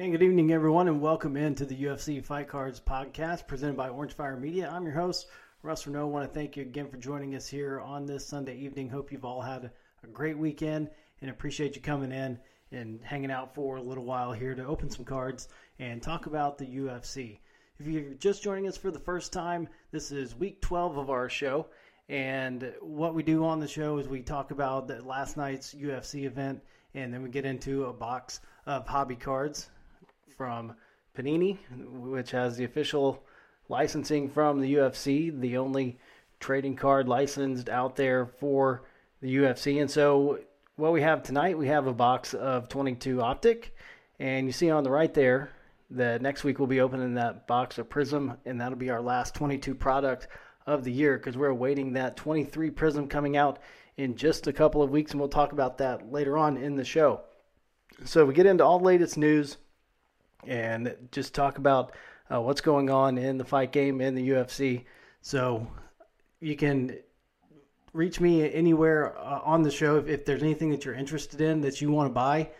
And good evening, everyone, and welcome into the UFC Fight Cards podcast presented by Orange Fire Media. I'm your host, Russ Reneau. I want to thank you again for joining us here on this Sunday evening. Hope you've all had a great weekend and appreciate you coming in and hanging out for a little while here to open some cards and talk about the UFC. If you're just joining us for the first time, this is week 12 of our show. And what we do on the show is we talk about last night's UFC event, and then we get into a box of hobby cards from Panini, which has the official licensing from the UFC, the only trading card licensed out there for the UFC. And so, what we have tonight, we have a box of 22 Optic, and you see on the right there that next week we'll be opening that box of Prism, and that'll be our last 22 product of the year because we're awaiting that 23 Prism coming out in just a couple of weeks, and we'll talk about that later on in the show. So, we get into all the latest news and just talk about uh, what's going on in the fight game in the UFC. So you can reach me anywhere uh, on the show if, if, there's anything that you're interested in that you want to buy.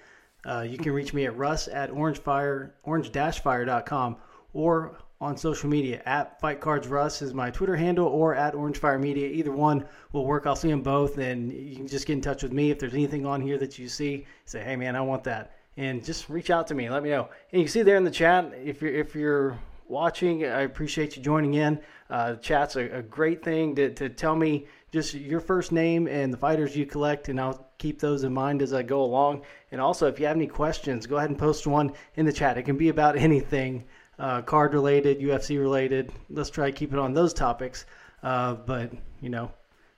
Uh, you can reach me at russ at orangefire orange-fire.com or on social media at Fight Cards Russ is my Twitter handle or at Orange Fire Media. Either one will work. I'll see them both, and you can just get in touch with me if there's anything on here that you see. Say, hey man, I want that and just reach out to me. Let me know. And you can see there in the chat if you're if you're watching, I appreciate you joining in. Uh, chat's a, a, great thing to, to tell me just your first name and the fighters you collect, and I'll keep those in mind as I go along. And also, if you have any questions, go ahead and post one in the chat. It can be about anything, uh, card related, UFC related. Let's try to keep it on those topics. Uh, but you know,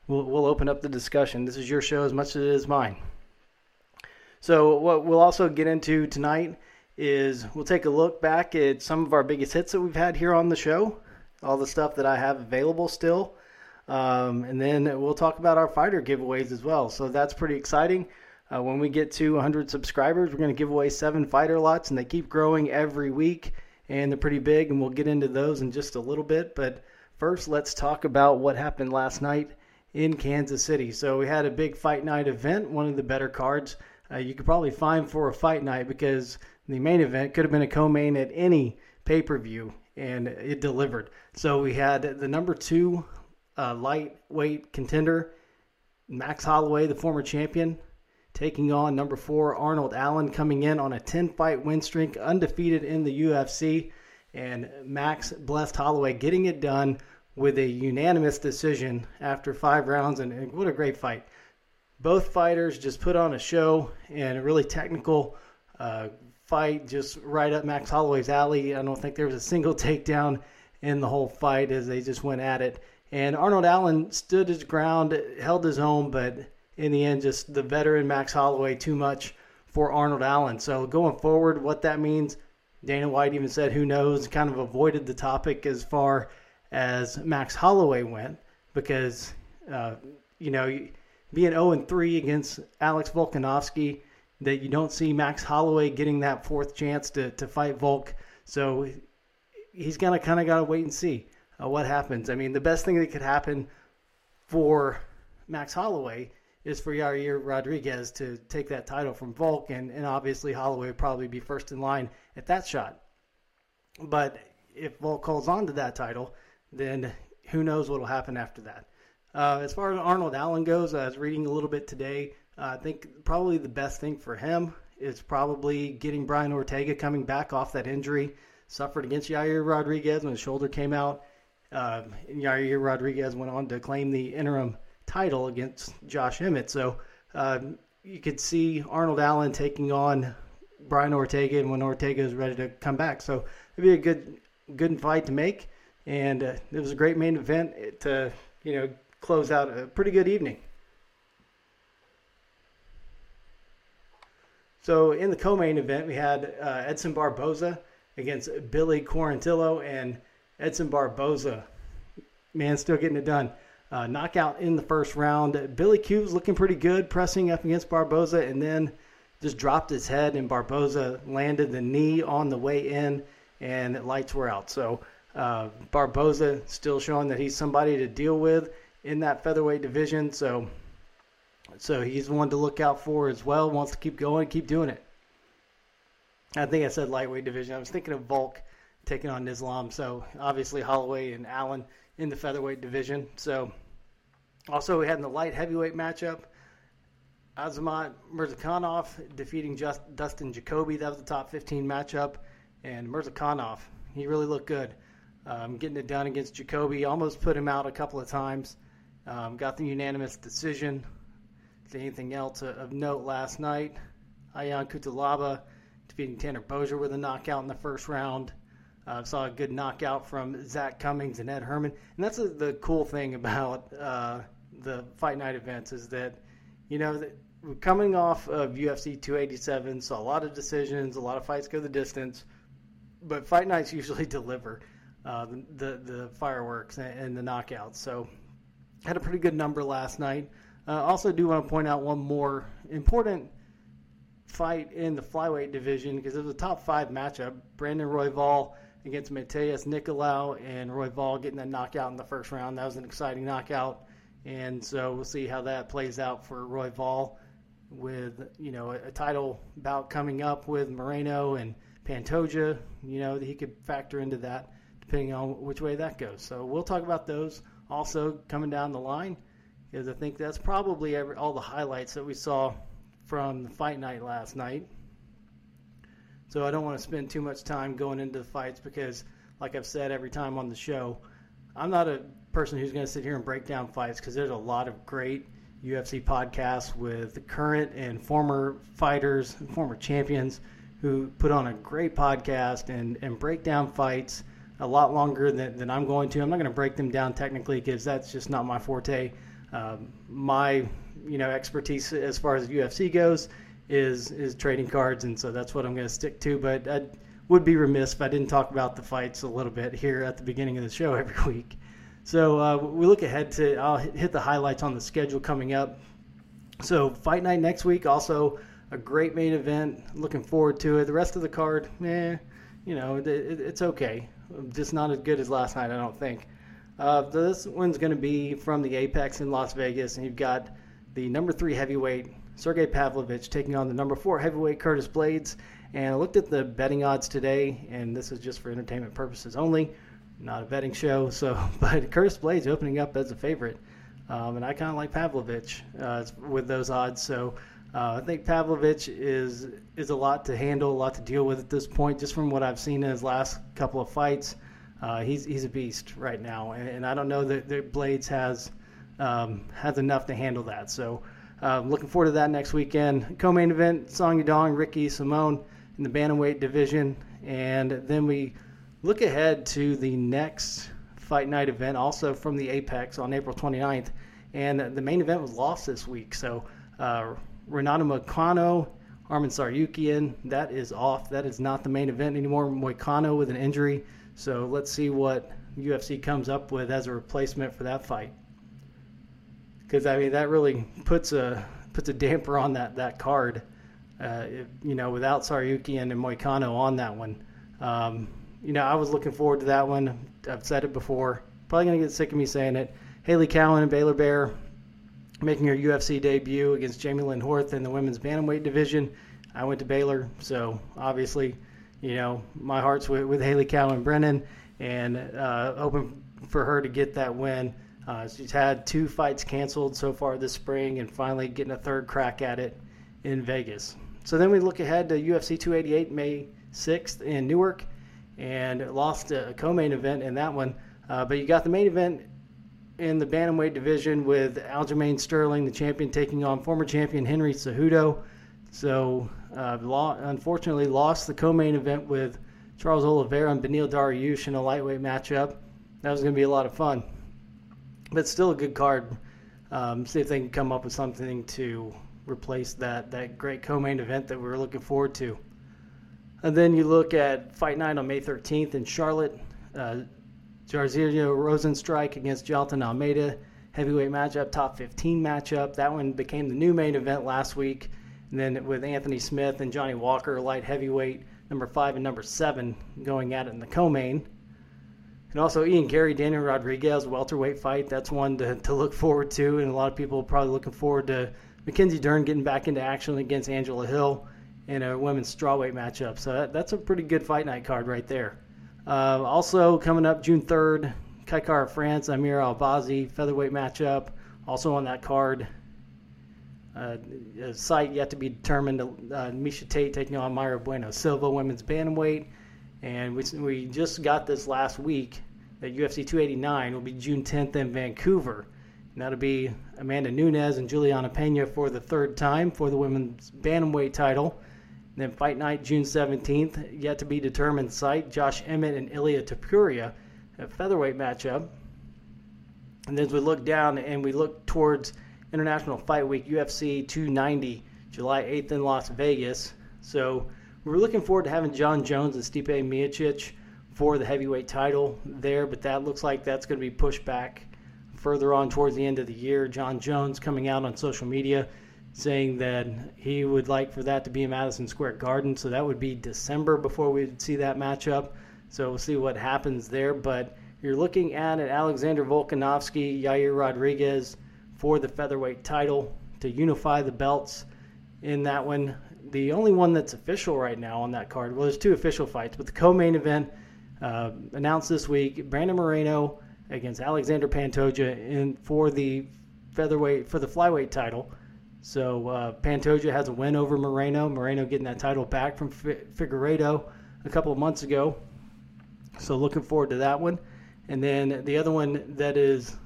we'll we'll open up the discussion. This is your show as much as it is mine. So what we'll also get into tonight is we'll take a look back at some of our biggest hits that we've had here on the show, all the stuff that I have available still, um, and then we'll talk about our fighter giveaways as well. So that's pretty exciting. Uh, when we get to 100 subscribers, we're going to give away seven fighter lots, and they keep growing every week, and they're pretty big, and we'll get into those in just a little bit. But first, let's talk about what happened last night in Kansas City. So we had a big fight night event, one of the better cards uh, you could probably find for a fight night because the main event could have been a co-main at any pay-per-view and it delivered. So we had the number two uh, lightweight contender, Max Holloway, the former champion, taking on number four Arnold Allen, coming in on a 10-fight win streak, undefeated in the UFC, and Max blessed Holloway getting it done with a unanimous decision after five rounds, and, and what a great fight! Both fighters just put on a show and a really technical uh, fight, just right up Max Holloway's alley. I don't think there was a single takedown in the whole fight as they just went at it. And Arnold Allen stood his ground, held his own, but in the end, just the veteran Max Holloway too much for Arnold Allen. So going forward, what that means, Dana White even said, who knows, kind of avoided the topic as far as Max Holloway went because, uh, you know, being 0 and 3 against Alex Volkanovski, that you don't see Max Holloway getting that fourth chance to, to fight Volk. So he's gonna kind of got to wait and see uh, what happens. I mean, the best thing that could happen for Max Holloway is for Yair Rodriguez to take that title from Volk, and, and obviously Holloway would probably be first in line at that shot. But if Volk holds on to that title, then who knows what will happen after that. Uh, as far as Arnold Allen goes, I was reading a little bit today. Uh, I think probably the best thing for him is probably getting Brian Ortega coming back off that injury suffered against Yair Rodriguez when his shoulder came out. Uh, Yair Rodriguez went on to claim the interim title against Josh Emmett. So uh, you could see Arnold Allen taking on Brian Ortega, and when Ortega is ready to come back, so it'd be a good good fight to make. And uh, it was a great main event to you know close out a pretty good evening. So in the co-main event, we had uh, Edson Barboza against Billy Quarantillo, and Edson Barboza, man, still getting it done. Uh, knockout in the first round. Billy Q was looking pretty good, pressing up against Barboza, and then just dropped his head, and Barboza landed the knee on the way in, and the lights were out. So uh, Barboza still showing that he's somebody to deal with in that featherweight division. So, so he's one to look out for as well. Wants to keep going, keep doing it. I think I said lightweight division. I was thinking of Volk taking on Islam. So obviously Holloway and Allen in the featherweight division. So also we had in the light heavyweight matchup. Azamat Murzakanov defeating just Dustin Jacoby. That was the top 15 matchup. And Murzakanov, he really looked good. Um, getting it done against Jacoby. Almost put him out a couple of times. Um, got the unanimous decision. Anything else of note last night? Ion Cutelaba defeating Tanner Boser with a knockout in the first round. Uh, saw a good knockout from Zak Cummings and Ed Herman. And that's a, the cool thing about uh, the Fight Night events is that, you know, we're coming off of UFC 287, saw a lot of decisions, a lot of fights go the distance, but Fight Nights usually deliver uh, the, the fireworks and, and the knockouts. So had a pretty good number last night. Uh, also, do want to point out one more important fight in the flyweight division because it was a top five matchup. Brandon Royval against Matheus Nicolau and Royval getting a knockout in the first round. That was an exciting knockout, and so we'll see how that plays out for Royval with you know a, a title bout coming up with Moreno and Pantoja. You know that he could factor into that depending on which way that goes. So we'll talk about those also coming down the line because I think that's probably every, all the highlights that we saw from the fight night last night. So I don't want to spend too much time going into the fights because, like I've said every time on the show, I'm not a person who's going to sit here and break down fights because there's a lot of great UFC podcasts with current and former fighters, and former champions who put on a great podcast and, and break down fights a lot longer than, than I'm going to. I'm not going to break them down technically because that's just not my forte. Um, my you know expertise as far as UFC goes is is trading cards, and so that's what I'm going to stick to. But I would be remiss if I didn't talk about the fights a little bit here at the beginning of the show every week. So uh, we look ahead to I'll hit the highlights on the schedule coming up. So fight night next week, also a great main event. Looking forward to it. The rest of the card, eh, you know, it, it, it's okay. Just not as good as last night, I don't think. Uh, this one's going to be from the Apex in Las Vegas, and you've got the number three heavyweight Sergey Pavlovich taking on the number four heavyweight Curtis Blaydes. And I looked at the betting odds today, and this is just for entertainment purposes only, not a betting show. So, but Curtis Blaydes opening up as a favorite, um, and I kind of like Pavlovich uh, with those odds. So, uh, I think Pavlovich is is a lot to handle, a lot to deal with at this point. Just from what I've seen in his last couple of fights, uh, he's he's a beast right now, and, and I don't know that, that Blaydes has um, has enough to handle that. So. Uh, looking forward to that next weekend. Co-main event: Song Yadong, Ricky Simon in the bantamweight division, and then we look ahead to the next fight night event, also from the Apex on April 29th. And the main event was lost this week, so uh, Renato Moicano, Arman Tsarukyan, that is off. That is not the main event anymore. Moicano with an injury, so let's see what UFC comes up with as a replacement for that fight because I mean that really puts a puts a damper on that that card. Uh, if, you know, without Tsarukyan and Moicano on that one, um, you know, I was looking forward to that one. I've said it before. Probably gonna get sick of me saying it. Hailey Cowan and Baylor Bear making her UFC debut against Jamie Lynn Horth in the women's bantamweight division. I went to Baylor, so obviously, you know, my heart's with, with Hailey Cowan Brennan, and uh, hoping for her to get that win. Uh, she's had two fights canceled so far this spring and finally getting a third crack at it in Vegas. So then we look ahead to UFC 288 May 6th in Newark and lost a co main event in that one. Uh, but you got the main event in the Bantamweight division with Aljamain Sterling, the champion, taking on former champion Henry Cejudo. So, uh, unfortunately, lost the co main event with Charles Oliveira and Beneil Dariush in a lightweight matchup. That was going to be a lot of fun but still a good card. Um, see if they can come up with something to replace that that great co-main event that we are looking forward to. And then you look at Fight Night on May 13th in Charlotte. Uh, Jairzinho Rozenstruik against Jailton Almeida. Heavyweight matchup, top 15 matchup. That one became the new main event last week. And then with Anthony Smith and Johnny Walker, light heavyweight, number five and number seven, going at it in the co-main. And also Ian Garry, Daniel Rodriguez, welterweight fight. That's one to, to look forward to. And a lot of people are probably looking forward to Mackenzie Dern getting back into action against Angela Hill in a women's strawweight matchup. So that, that's a pretty good fight night card right there. Uh, also coming up June 3rd, Kai Kara France, Amir Albazi featherweight matchup. Also on that card, uh, a site yet to be determined. Uh, Miesha Tate taking on Mayra Bueno Silva, women's bantamweight. And we, we just got this last week that UFC 289 will be June 10th in Vancouver. And that'll be Amanda Nunes and Juliana Pena for the third time for the women's bantamweight title. Then fight night June 17th, yet to be determined site. Josh Emmett and Ilia Topuria, a featherweight matchup. And then as we look down and we look towards International Fight Week, UFC 290, July 8th in Las Vegas. So we're looking forward to having Jon Jones and Stipe Miocic for the heavyweight title there, but that looks like that's going to be pushed back further on towards the end of the year. Jon Jones coming out on social media saying that he would like for that to be in Madison Square Garden, so that would be December before we'd see that matchup. So we'll see what happens there, but you're looking at an Alexander Volkanovski, Yair Rodriguez for the featherweight title to unify the belts in that one. The only one that's official right now on that card, well, there's two official fights, but the co-main event uh, announced this week: Brandon Moreno against Alexandre Pantoja in for the featherweight for the flyweight title. So uh, Pantoja has a win over Moreno. Moreno getting that title back from F- Figueiredo a couple of months ago. So looking forward to that one. And then the other one that is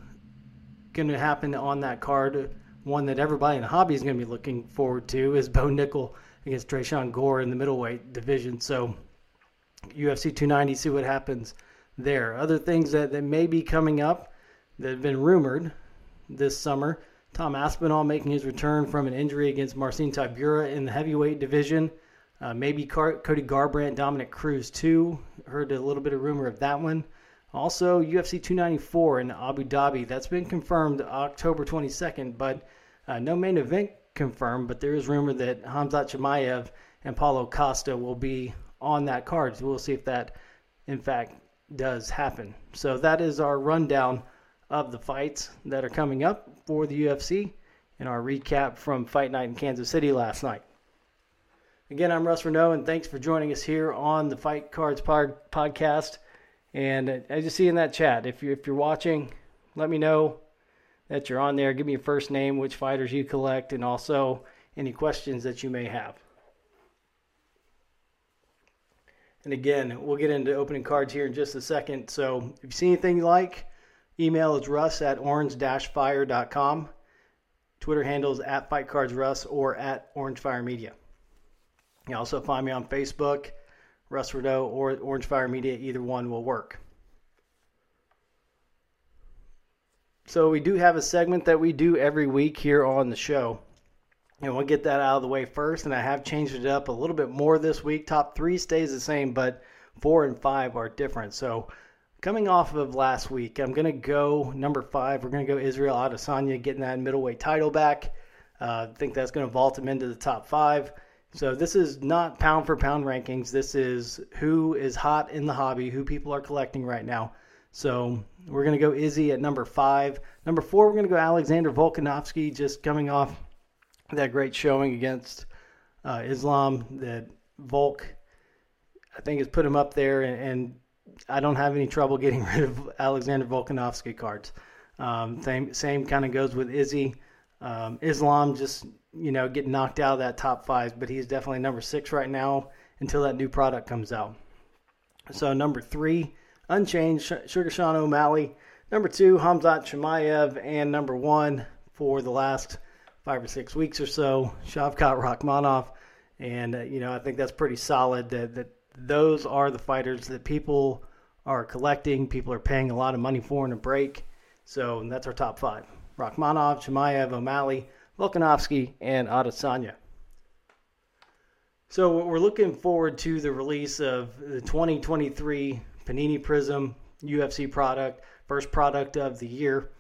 going to happen on that card, one that everybody in the hobby is going to be looking forward to, is Bo Nickal against Tresean Gore in the middleweight division. So UFC 290, see what happens there. Other things that, that may be coming up that have been rumored this summer. Tom Aspinall making his return from an injury against Marcin Tybura in the heavyweight division. Uh, maybe Car- Cody Garbrandt, Dominick Cruz too. Heard a little bit of rumor of that one. Also, UFC 294 in Abu Dhabi. That's been confirmed October 22nd, but uh, no main event confirmed. But there is rumor that Hamzat Chimaev and Paulo Costa will be on that card. So we'll see if that, in fact, does happen. So that is our rundown of the fights that are coming up for the UFC and our recap from Fight Night in Kansas City last night. Again, I'm Russ Reneau, and thanks for joining us here on the Fight Cards pod- podcast. And as you see in that chat, if you're, if you're watching, let me know that you're on there. Give me your first name, which fighters you collect, and also any questions that you may have. And again, we'll get into opening cards here in just a second. So if you see anything you like, email is russ at orange-fire.com. Twitter handle is at FightCardsRuss or at OrangeFire Media. You also find me on Facebook, Russ Reneau, or Orange Fire Media. Either one will work. So we do have a segment that we do every week here on the show. And we'll get that out of the way first. And I have changed it up a little bit more this week. Top three stays the same, but four and five are different. So coming off of last week, I'm going to go number five. We're going to go Israel Adesanya getting that middleweight title back. Uh, I think that's going to vault him into the top five. So this is not pound for pound rankings. This is who is hot in the hobby, who people are collecting right now. So we're going to go Izzy at number five. Number four, we're going to go Alexander Volkanovski, just coming off that great showing against uh, Islam that Volk, I think, has put him up there, and, and, I don't have any trouble getting rid of Alexander Volkanovski cards. Um, same same kind of goes with Izzy. Um, Islam just you know getting knocked out of that top five, but he's definitely number six right now until that new product comes out. So number three, unchanged, Sugar Sean O'Malley. Number two, Hamzat Chimaev, and number one for the last five or six weeks or so, Shavkat Rakhmonov. And, uh, you know, I think that's pretty solid that, that those are the fighters that people are collecting. People are paying a lot of money for in a break. So that's our top five Rakhmonov, Chimaev, O'Malley, Volkanovski, and Adesanya. So we're looking forward to the release of the 2023 Panini Prism UFC product, first product of the year.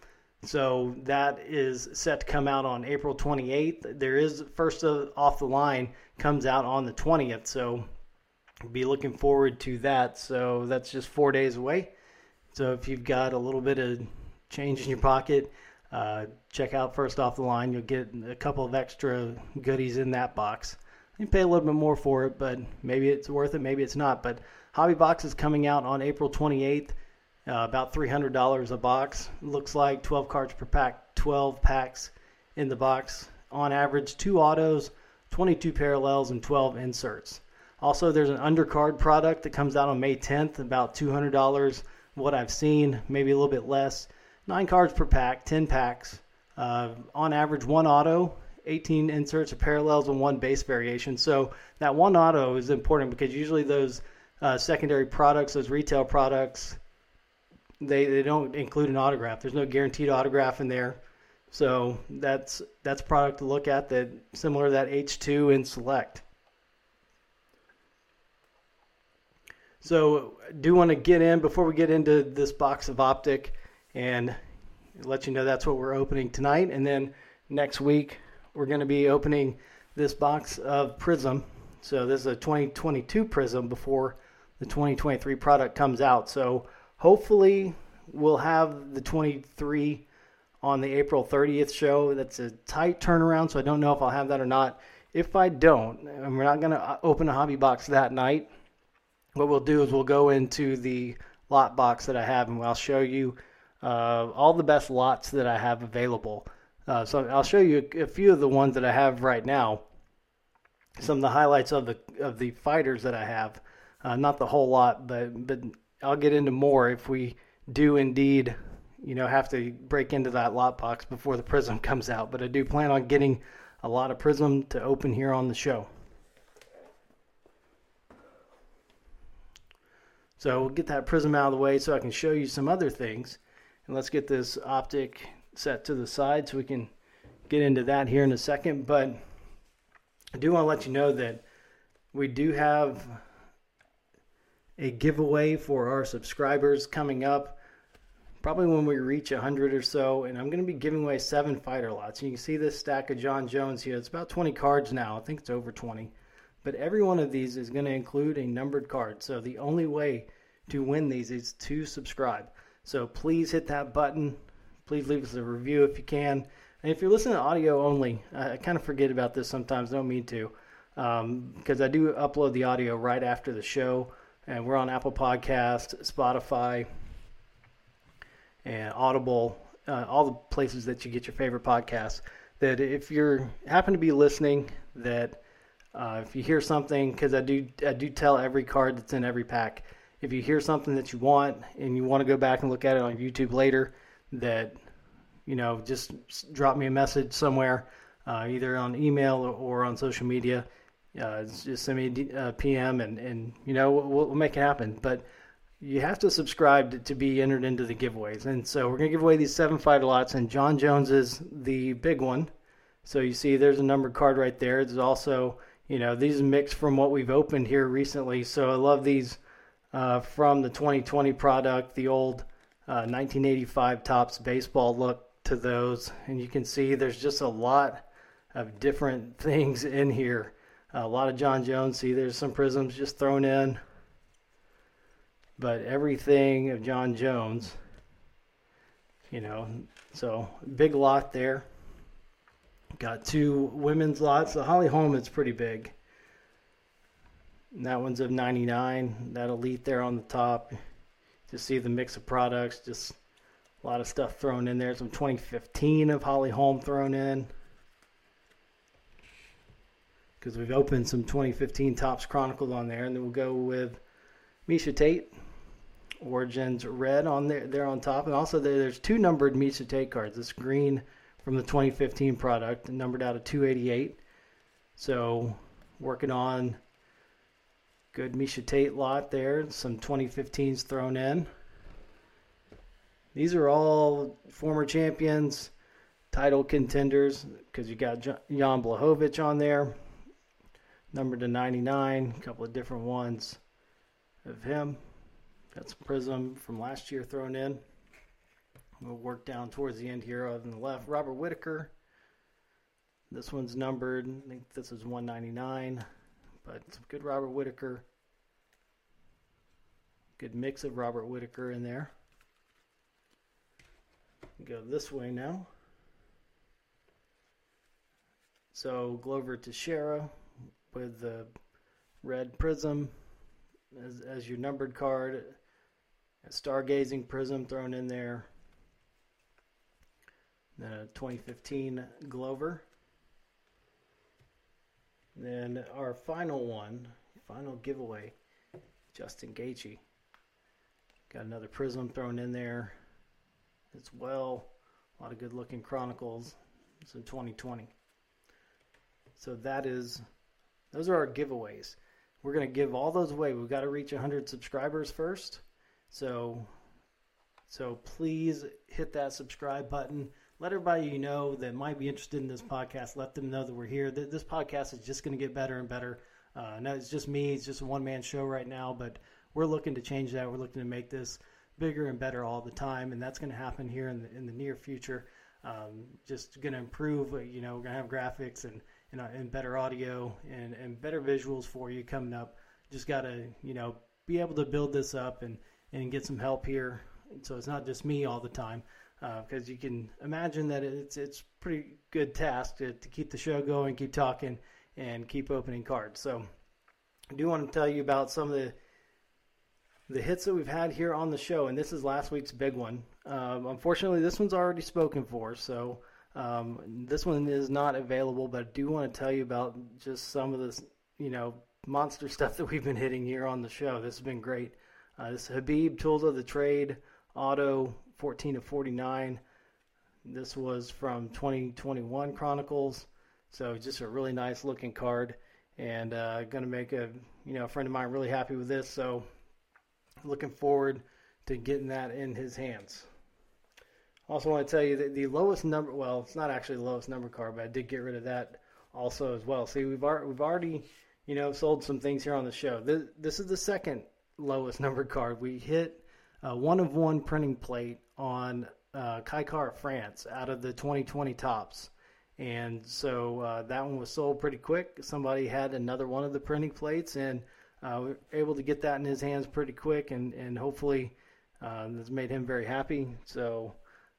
So that is set to come out on April 28th. There is first off the line comes out on the 20th. So be looking forward to that. So that's just four days away. So if you've got a little bit of change in your pocket, uh, check out first off the line. You'll get a couple of extra goodies in that box. You pay a little bit more for it, but maybe it's worth it, maybe it's not. But Hobby Box is coming out on April 28th, uh, about $300 a box. Looks like 12 cards per pack, 12 packs in the box. On average, two autos, 22 parallels, and 12 inserts. Also, there's an undercard product that comes out on May 10th, about $200. What I've seen, maybe a little bit less. Nine cards per pack, 10 packs. Uh, on average, one auto, 18 inserts or parallels, and one base variation. So that one auto is important because usually those uh, secondary products, those retail products, they, they don't include an autograph. There's no guaranteed autograph in there. So that's that's product to look at that similar to that H2 in Select. So do want to get in before we get into this box of optic and let you know that's what we're opening tonight and then next week we're going to be opening this box of Prism. So this is a 2022 Prism before the 2023 product comes out. So hopefully we'll have the 23 on the April 30th show. That's a tight turnaround, so I don't know if I'll have that or not. If I don't, and we're not going to uh, open a hobby box that night, what we'll do is we'll go into the lot box that I have and I'll show you uh, all the best lots that I have available. Uh, so I'll show you a, few of the ones that I have right now. Some of the highlights of the of the fighters that I have, uh, not the whole lot, but but I'll get into more if we do indeed, you know, have to break into that lot box before the Prism comes out. But I do plan on getting a lot of Prism to open here on the show. So we'll get that prism out of the way so I can show you some other things. And let's get this optic set to the side so we can get into that here in a second. But I do want to let you know that we do have a giveaway for our subscribers coming up probably when we reach 100 or so. And i'm going to be giving away seven fighter lots. And you can see this stack of Jon Jones here. It's about 20 cards now. I think it's over 20 but every one of these is going to include a numbered card. So the only way to win these is to subscribe. So please hit that button. Please leave us a review if you can. And if you're listening to audio only, I kind of forget about this sometimes. Don't mean to, because um, I do upload the audio right after the show, and we're on Apple Podcast, Spotify, and Audible, uh, all the places that you get your favorite podcasts. That if you're happen to be listening, that uh, if you hear something, because I do, I do tell every card that's in every pack. If you hear something that you want and you want to go back and look at it on YouTube later, that you know, just drop me a message somewhere, uh, either on email or, on social media. Uh, just send me a PM and, and you know we'll, we'll, make it happen. But you have to subscribe to, to, be entered into the giveaways. And so we're gonna give away these seven fighter lots, and Jon Jones is the big one. So you see, there's a numbered card right there. There's also you know, these mix from what we've opened here recently. So I love these uh, from the 2020 product, the old uh, 1985 Topps baseball look to those. And you can see there's just a lot of different things in here. a lot of Jon Jones. See, there's some prisms just thrown in. But everything of Jon Jones, you know, so big lot there. Got two women's lots. The Holly Holm is pretty big. And that one's of 99. That elite there on the top. To see the mix of products, just a lot of stuff thrown in there. Some 2015 of Holly Holm thrown in. Because we've opened some 2015 Topps Chronicles on there. And then we'll go with Miesha Tate. Origins red on there, there on top. And also there, there's two numbered Miesha Tate cards. This green from the 2015 product, numbered out of 288. So working on good Miesha Tate lot there, some 2015s thrown in. These are all former champions, title contenders, because you got Jan Blachowicz on there, numbered to 99, a couple of different ones of him. Got some Prism from last year thrown in. We'll work down towards the end here on the left. Robert Whitaker. This one's numbered. I think this is 199. But good Robert Whitaker. Good mix of Robert Whitaker in there. Go this way now. So Glover Teixeira, with the red prism as, as your numbered card, a stargazing prism thrown in there, then a 2015 Glover. Then our final one, final giveaway, Justin Gaethje. Got another prism thrown in there as well. A lot of good looking chronicles. It's in 2020. So that is, those are our giveaways. We're going to give all those away. We've got to reach 100 subscribers first. So, so please hit that subscribe button. Let everybody you know that might be interested in this podcast. Let them know that we're here. That This podcast is just going to get better and better. Uh, no, it's just me. It's just a one man show right now, but we're looking to change that. We're looking to make this bigger and better all the time, and that's going to happen here in the in the near future. Um, just going to improve. You know, we're going to have graphics and and, uh, and better audio and and better visuals for you coming up. Just got to you know be able to build this up and and get some help here. So it's not just me all the time because uh, you can imagine that it's it's pretty good task to, to keep the show going, keep talking, and keep opening cards. So I do want to tell you about some of the the hits that we've had here on the show, and this is last week's big one. Um, unfortunately, this one's already spoken for, so um, this one is not available. But I do want to tell you about just some of this, you know, monster stuff that we've been hitting here on the show. This has been great. Uh, this Khabib Tools of the Trade Auto 14 to 49. This was from 2021 Chronicles, so just a really nice looking card, and uh, going to make a you know a friend of mine really happy with this. So looking forward to getting that in his hands. Also, want to tell you that the lowest number, well, it's not actually the lowest number card, but I did get rid of that also as well. See, we've already, we've already, you know, sold some things here on the show. This, this is the second lowest numbered card. We hit a one of one printing plate on uh, Kai France out of the 2020 Topps. And so uh, that one was sold pretty quick. Somebody had another one of the printing plates, and uh, we were able to get that in his hands pretty quick, and and hopefully uh, that's made him very happy. So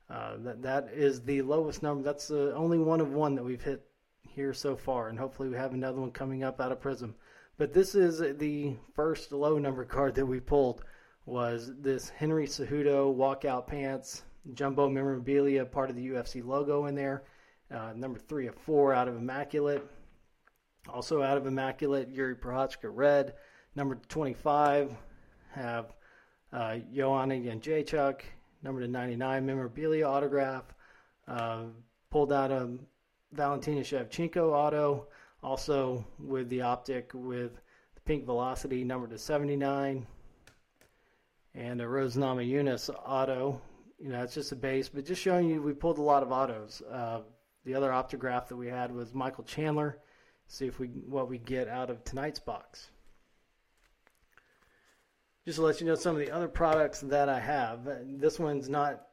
uh, that that is the lowest number. That's the only one of one that we've hit here so far, and hopefully we have another one coming up out of Prism. But this is the first low number card that we pulled. Was this Henry Cejudo walkout pants jumbo memorabilia, part of the UFC logo in there. Uh, number three of four out of Immaculate. Also out of Immaculate, Jiri Prochazka red. Number 25 have uh, Joanna Jędrzejczyk. Number to 99 memorabilia autograph. Uh, pulled out a Valentina Shevchenko auto. Also with the optic with the pink velocity number to 79. And a Rose Namajunas auto. You know, it's just a base, but just showing you we pulled a lot of autos. Uh, the other optograph that we had was Michael Chandler. See if we what we get out of tonight's box just to let you know some of the other products that I have. This one's not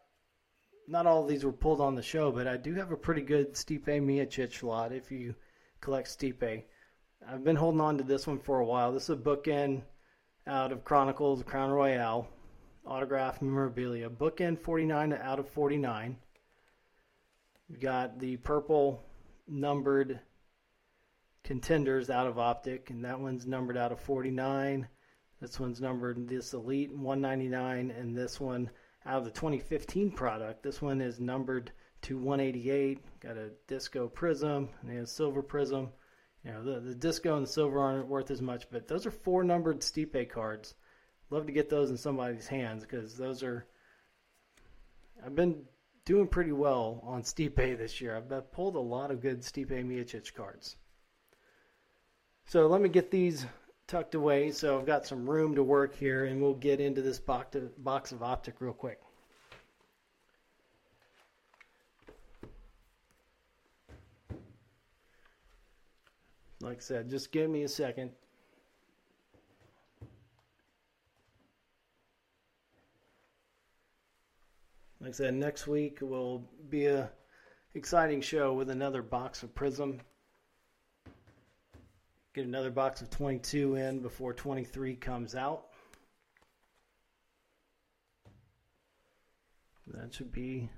not all of these were pulled on the show, but I do have a pretty good Stipe Miocic lot if you collect Stipe. I've been holding on to this one for a while. This is a bookend out of Chronicles Crown Royale autograph memorabilia. Bookend 49 out of 49. We've got the purple numbered contenders out of Optic, and that one's numbered out of 49. This one's numbered this Elite 199, and this one out of the 2015 product. This one is numbered to 188. Got a disco prism and a silver prism. You know, the, the disco and the silver aren't worth as much, but those are four numbered Stipe cards. Love to get those in somebody's hands because those are. I've been doing pretty well on Stipe this year. I've pulled a lot of good Stipe Miocic cards. So let me get these tucked away, so I've got some room to work here, and we'll get into this box of optic real quick. Like I said, just give me a second. Like I said, next week will be a exciting show with another box of Prism Get another box of 22 in before 23 comes out. That should be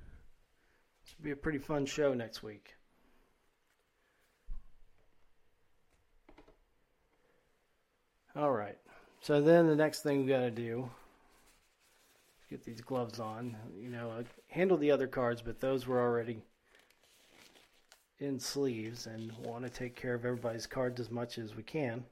should be a pretty fun show next week. All right. So then the next thing we got to do is get these gloves on. You know, uh, handle the other cards, but those were already in sleeves and want to take care of everybody's cards as much as we can.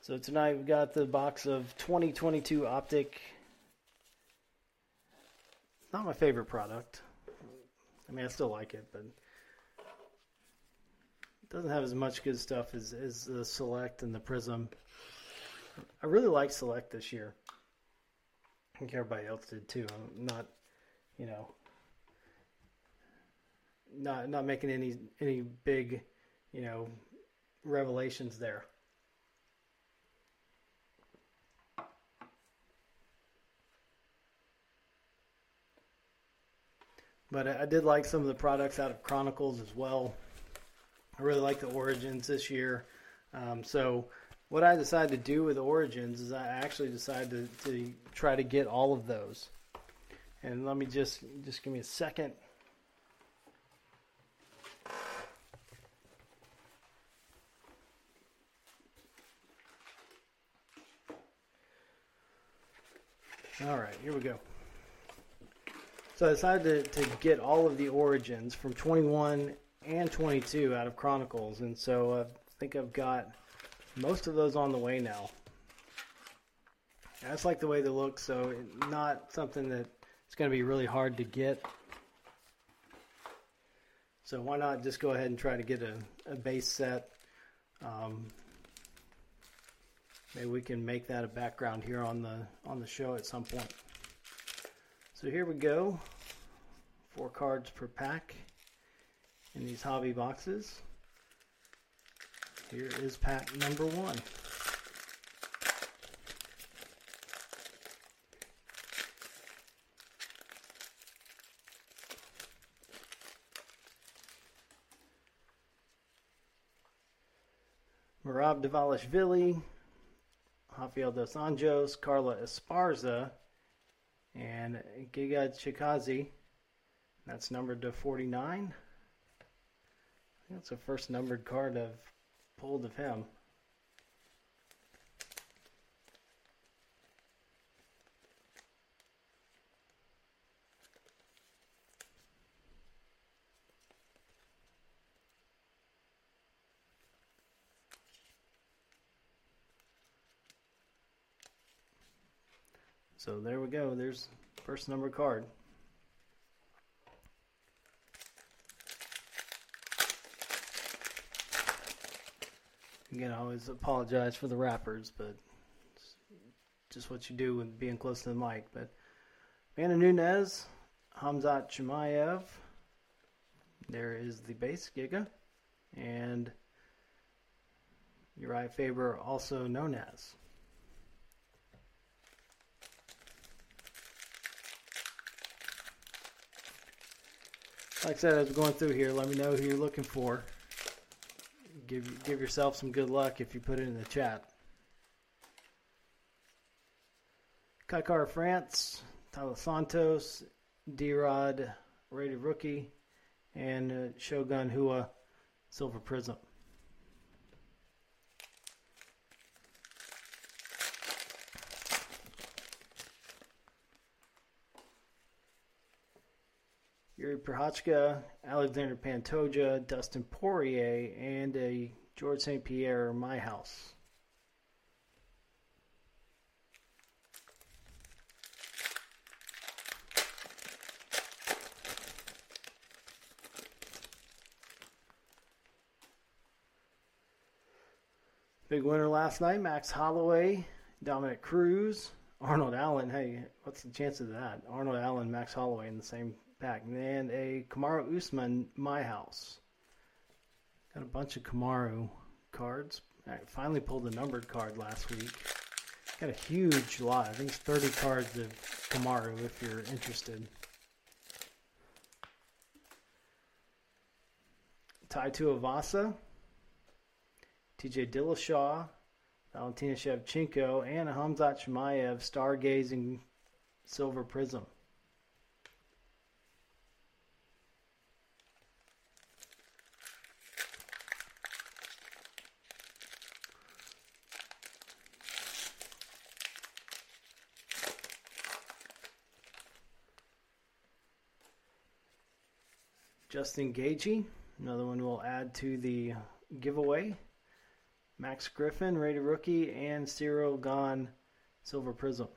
So tonight we got the box of 2022 Optic. Not my favorite product. I mean, I still like it, but it doesn't have as much good stuff as, as the Select and the Prism. I really like Select this year. I think everybody else did too. I'm not, you know, not not making any any big, you know, revelations there. But I did like some of the products out of Chronicles as well. I really like the Origins this year. Um, so what I decided to do with Origins is I actually decided to, to try to get all of those. And let me just just give me a second. All right, here we go. So I decided to, to get all of the origins from 21 and 22 out of Chronicles, and so I think I've got most of those on the way now. I just like the way they look, so not something that it's going to be really hard to get. So why not just go ahead and try to get a, a base set? Um, maybe we can make that a background here on the on the show at some point. So here we go. Four cards per pack in these hobby boxes. Here is pack number one. Merab Dvalishvili, Rafael dos Anjos, Carla Esparza, and Giga Chikadze. That's numbered to 49. that's the first numbered card I've pulled of him. So there we go. There's first number card. Again, I always apologize for the wrappers, but it's just what you do with being close to the mic. But Amanda Nunes, Hamzat Chimaev, there is the base, Giga, and Urijah Faber, also known as. like I said, as we're going through here, let me know who you're looking for. Give give yourself some good luck if you put it in the chat. Kaikar France, Taila Santos, D-Rod, rated rookie, and uh, Shogun Rua, silver prism. Jiri Prochazka, Alexandre Pantoja, Dustin Poirier, and a George St. Pierre, My House. Big winner last night, Max Holloway, Dominick Cruz, Arnold Allen. Hey, what's the chance of that? Arnold Allen, Max Holloway in the same pack. And a Kamaru Usman, My House. Got a bunch of Kamaru cards. I finally pulled a numbered card last week. Got a huge lot. I think it's 30 cards of Kamaru if you're interested. Tai Tuivasa, TJ Dillashaw, Valentina Shevchenko, and Hamzat Chimaev stargazing Silver Prism. Justin Gaethje, another one we'll add to the giveaway. Max Griffin, rated rookie, and Ciryl Gane, Silver Prism.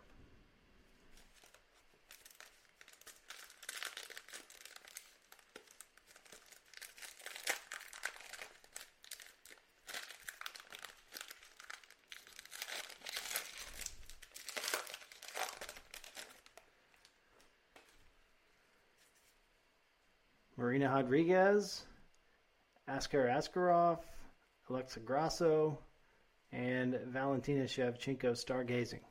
Rodriguez, Askar Askarov, Alexa Grasso, and Valentina Shevchenko stargazing.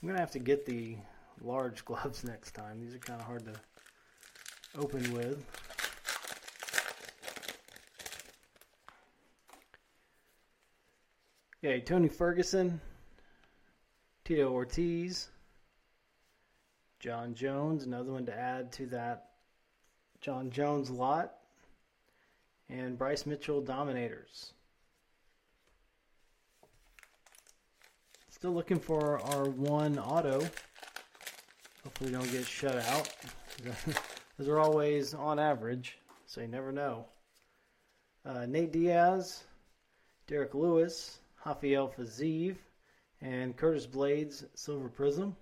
I'm going to have to get the large gloves next time. These are kind of hard to open with. Okay, Tony Ferguson, Tito Ortiz, Jon Jones, another one to add to that Jon Jones lot. And Bryce Mitchell Dominators. Still looking for our one auto. Hopefully, we don't get shut out. Those are always on average, so you never know. Uh, Nate Diaz, Derrick Lewis, Rafael Fiziev, and Curtis Blaydes Silver Prism.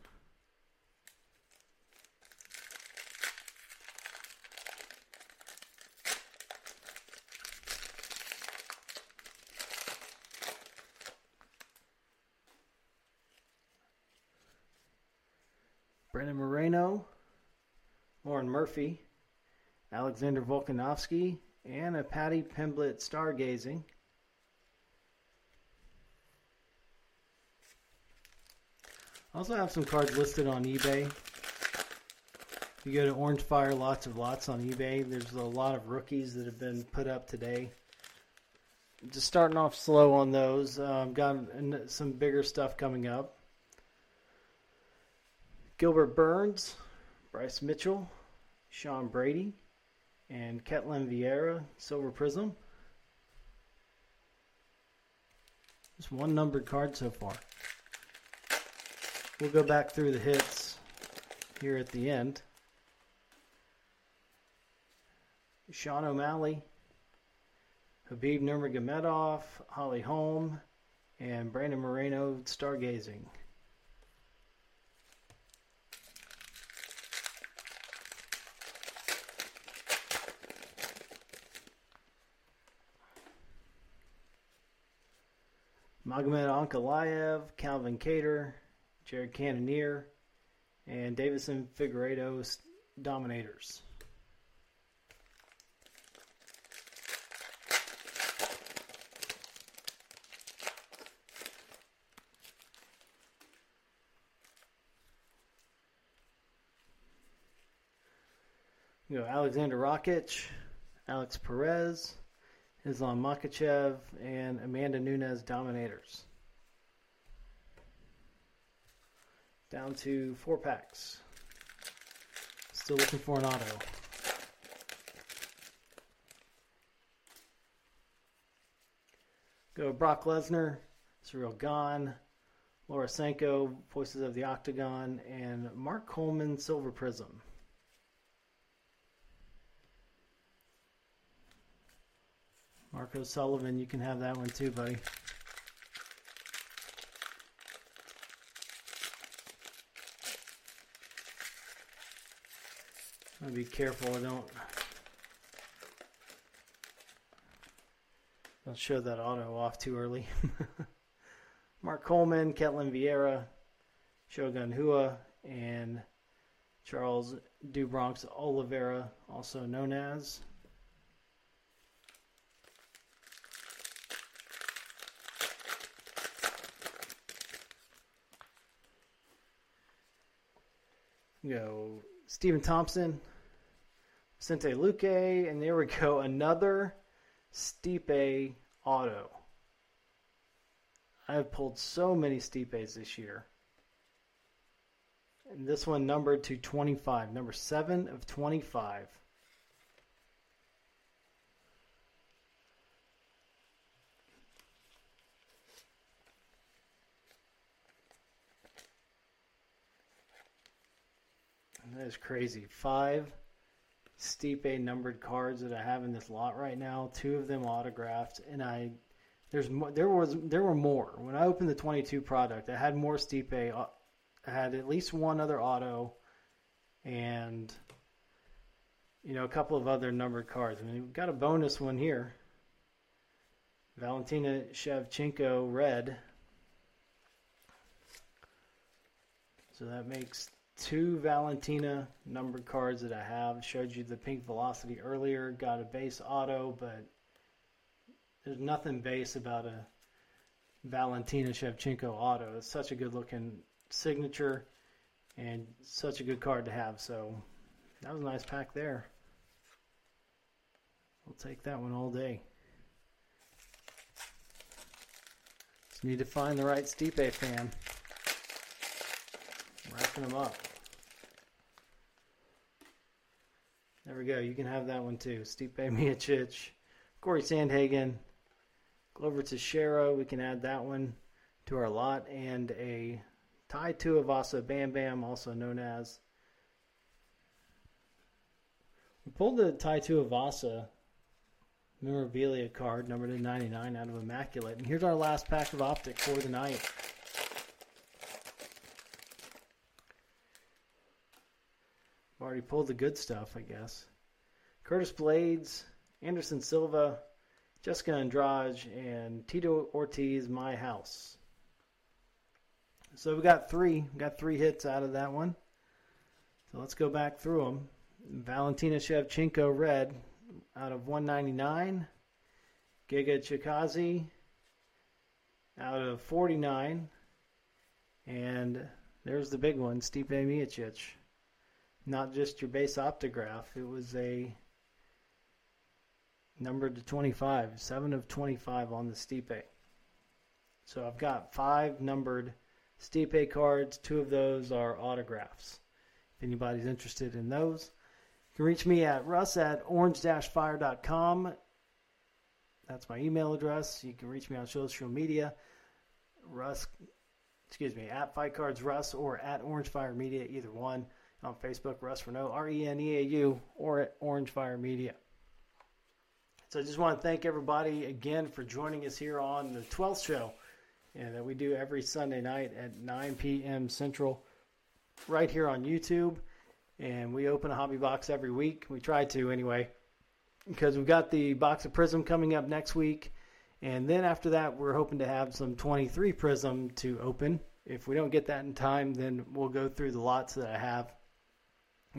Brandon Moreno, Lauren Murphy, Alexander Volkanovski, and a Paddy Pimblett stargazing. Also have some cards listed on eBay. You go to Orange Fire Lots of Lots on eBay, there's a lot of rookies that have been put up today. Just starting off slow on those. Um, got some bigger stuff coming up. Gilbert Burns, Bryce Mitchell, Sean Brady, and Ketlen Vieira, Silver Prism. Just one numbered card so far. We'll go back through the hits here at the end. Sean O'Malley, Khabib Nurmagomedov, Holly Holm, and Brandon Moreno stargazing. Magomed Ankalaev, Calvin Kattar, Jared Cannonier, and Deiveson Figueiredo Dominators. You know, Alexander Rakic, Alex Perez, Islam Makhachev, and Amanda Nunes Dominators. Down to four packs. Still looking for an auto. Go Brock Lesnar, Ciryl Gane, Laura Sanko, Voices of the Octagon, and Mark Coleman Silver Prism. Marco Sullivan, you can have that one too, buddy. I'll be careful I don't don't show that auto off too early. Mark Coleman, Ketlen Vieira, Shogun Rua, and Charles Do Bronx Oliveira, also known as you know, Stephen Thompson, Vicente Luque, and there we go, another Stipe auto. I've pulled so many Stipes this year. And this one numbered to 25, number 7 of 25. That is crazy. Five Stipe numbered cards that I have in this lot right now. Two of them autographed, and I there's more, there was there were more when I opened the 22 product. I had more Stipe. Uh, I had at least one other auto, and you know a couple of other numbered cards. I mean, we've got a bonus one here. Valentina Shevchenko red. So that makes two Valentina numbered cards that I have. Showed you the pink velocity earlier. Got a base auto, but there's nothing base about a Valentina Shevchenko auto. It's such a good looking signature and such a good card to have. So that was a nice pack there. We'll take that one all day. Just need to find the right Stipe fan. Wrapping them up. There we go. You can have that one too. Stipe Miocic, Corey Sandhagen, Glover Teixeira. We can add that one to our lot. And a Tai Tuivasa Bam Bam, also known as. We pulled the Tai Tuivasa memorabilia card, numbered to 99 out of Immaculate. And here's our last pack of optic for the night. Already pulled the good stuff, I guess. Curtis Blaydes, Anderson Silva, Jessica Andrade, and Tito Ortiz, My House. So we got three. We got three hits out of that one. So let's go back through them. Valentina Shevchenko red out of 199. Giga Chikadze out of 49. And there's the big one, Stipe Miocic not just your base optograph. It was a number to 25, 7 of 25 on the Stipe. So I've got five numbered Stipe cards. Two of those are autographs. If anybody's interested in those, you can reach me at russ at orange-fire.com. That's my email address. You can reach me on social media. Russ, excuse me, at Fight Cards Russ or at Orange Fire Media, either one on Facebook, Russ Reneau, R E N E A U, or at Orange Fire Media. So I just want to thank everybody again for joining us here on the 12th show and that we do every Sunday night at 9 p.m. Central right here on YouTube. And we open a hobby box every week. We try to anyway, because we've got the box of Prism coming up next week. And then after that, we're hoping to have some 23 Prism to open. If we don't get that in time, then we'll go through the lots that I have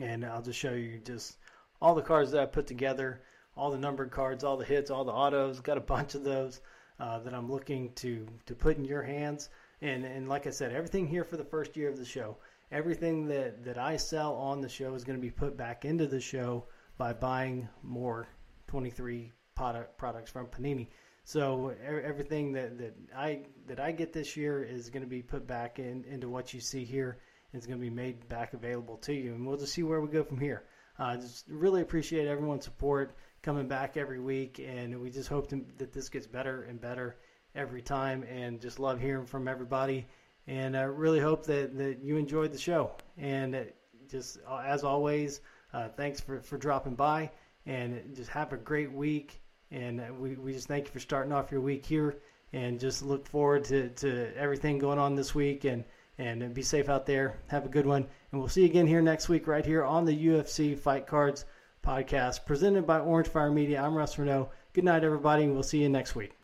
and I'll just show you just all the cards that I put together, all the numbered cards, all the hits, all the autos. Got a bunch of those uh, that I'm looking to to put in your hands. And and like I said, everything here for the first year of the show, everything that that I sell on the show is going to be put back into the show by buying more 23 product products from Panini. So everything that, that I that I get this year is going to be put back in into what you see here it's going to be made back available to you. And we'll just see where we go from here. Uh, just really appreciate everyone's support coming back every week, and we just hope to, that this gets better and better every time. And just love hearing from everybody, and I really hope that, that you enjoyed the show. And just uh, as always, uh, thanks for, for dropping by, and just have a great week. And we, we just thank you for starting off your week here, and just look forward to, to everything going on this week. And and be safe out there. Have a good one. And we'll see you again here next week, right here on the UFC Fight Cards podcast, presented by Orange Fire Media. I'm Russ Reneau. Good night, everybody, we'll see you next week.